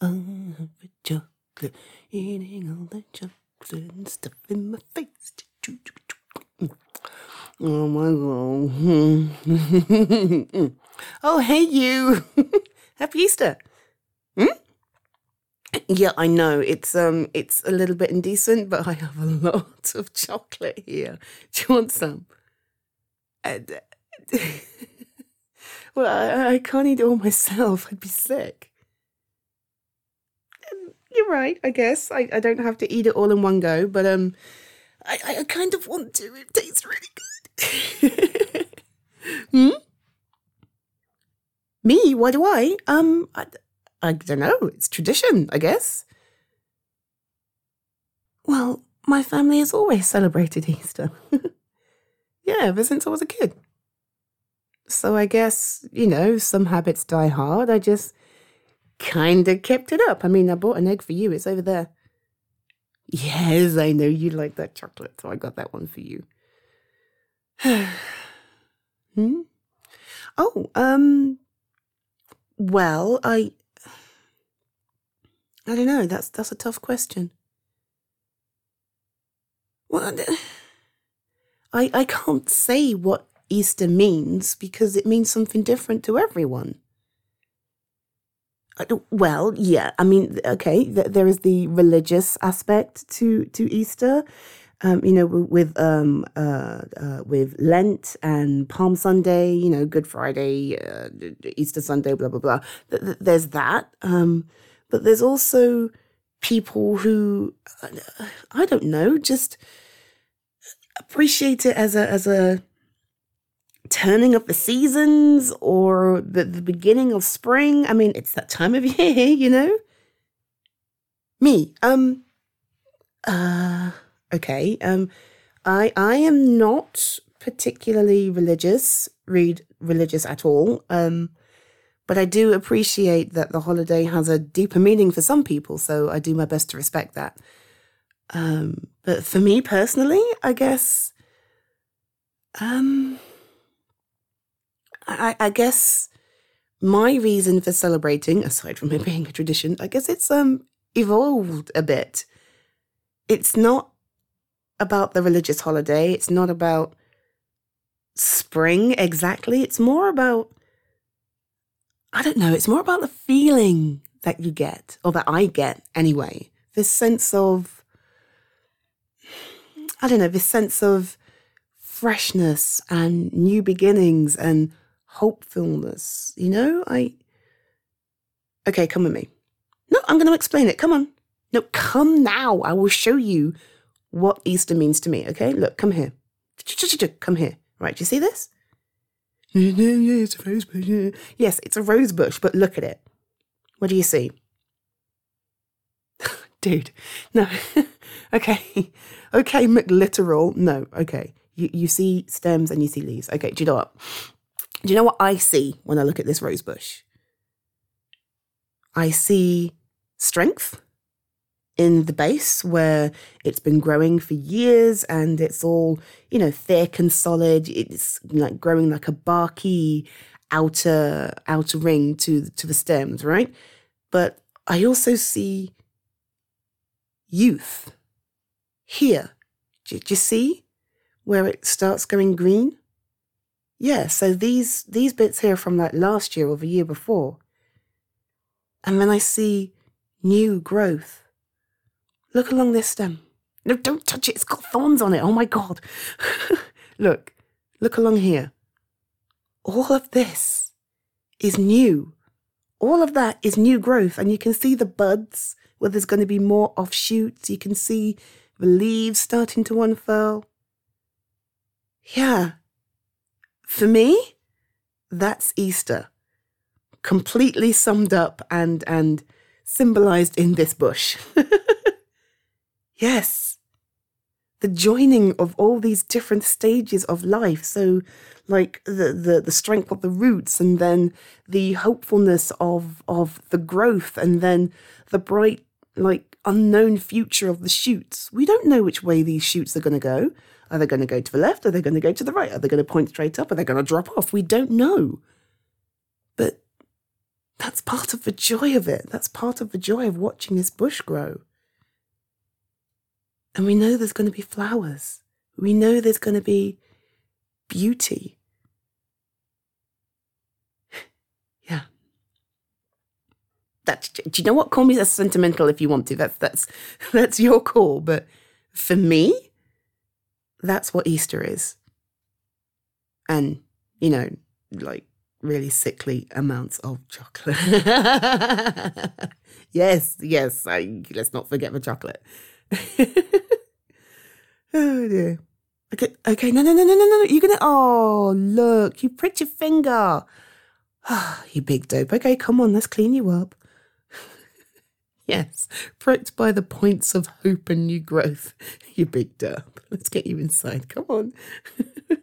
I'm a chocolate, eating all the chocolate and stuff in my face. Oh my god. oh, hey, you. Happy Easter. Hmm? Yeah, I know it's um it's a little bit indecent, but I have a lot of chocolate here. Do you want some? And, well, I, I can't eat it all myself. I'd be sick. Right, I guess. I, I don't have to eat it all in one go, but um, I, I kind of want to. It tastes really good. hmm? Me? Why do I? Um, I, I don't know. It's tradition, I guess. Well, my family has always celebrated Easter. yeah, ever since I was a kid. So I guess, you know, some habits die hard. I just kind of kept it up. I mean, I bought an egg for you. It's over there. Yes, I know you like that chocolate, so I got that one for you. hmm? Oh, um, well, I I don't know. That's that's a tough question. Well, I I can't say what Easter means because it means something different to everyone. Don't- Well, yeah. I mean, okay. th- There is the religious aspect to to Easter. Um, you know, with um, uh, uh, with Lent and Palm Sunday. You know, Good Friday, uh, Easter Sunday, blah blah blah. Th- th- There's that. Um, but there's also people who uh, I don't know, just appreciate it as a as a turning of the seasons or the, the beginning of spring. I mean, it's that time of year, you know? Me, um, uh, okay, um, I, I am not particularly religious, read religious at all, um, but I do appreciate that the holiday has a deeper meaning for some people, so I do my best to respect that. Um, but for me personally, I guess, um, I, I guess my reason for celebrating, aside from it being a tradition, I guess it's um evolved a bit. It's not about the religious holiday. It's not about spring exactly. It's more about I don't know. It's more about the feeling that you get, or that I get anyway. This sense of I don't know. This sense of freshness and new beginnings and hopefulness. You know, I. Okay, come with me. No, I'm going to explain it. Come on. No, come now. I will show you what Easter means to me. Okay, look, come here. Come here. Right, do you see this? It's a rose bush. Yes, it's a rose bush, but look at it. What do you see? Dude, no. okay. Okay, McLiteral. No, okay. You, you see stems and you see leaves. Okay, do you know what? Do you know what I see when I look at this rose bush? I see strength in the base where it's been growing for years and it's all, you know, thick and solid. It's like growing like a barky outer outer ring to to the stems, right? But I also see youth here. Do, you see where it starts going green? Yeah, so these these bits here from like last year or the year before. And then I see new growth. Look along this stem. No, don't touch it. It's got thorns on it. Oh my God. look, look along here. All of this is new. All of that is new growth. And you can see the buds where there's going to be more offshoots. You can see the leaves starting to unfurl. Yeah. For me, that's Easter. Completely summed up and and symbolized in this bush. yes. The joining of all these different stages of life. So like the, the the strength of the roots and then the hopefulness of of the growth and then the bright like unknown future of the shoots. We don't know which way these shoots are going to go. Are they going to go to the left? Are they going to go to the right? Are they going to point straight up? Are they going to drop off? We don't know. But that's part of the joy of it. That's part of the joy of watching this bush grow. And we know there's going to be flowers. We know there's going to be beauty. yeah. Do you know what? Call me sentimental if you want to. That's that's that's your call. But for me, that's what Easter is. And you know, like really sickly amounts of chocolate. yes, yes. I, let's not forget the chocolate. oh dear. Okay, okay. No, no, no, no, no, no. You're gonna. Oh, look! You pricked your finger. Ah, you big dope. Okay, come on. Let's clean you up. Yes, pricked by the points of hope and new growth. You big dope. Let's get you inside. Come on.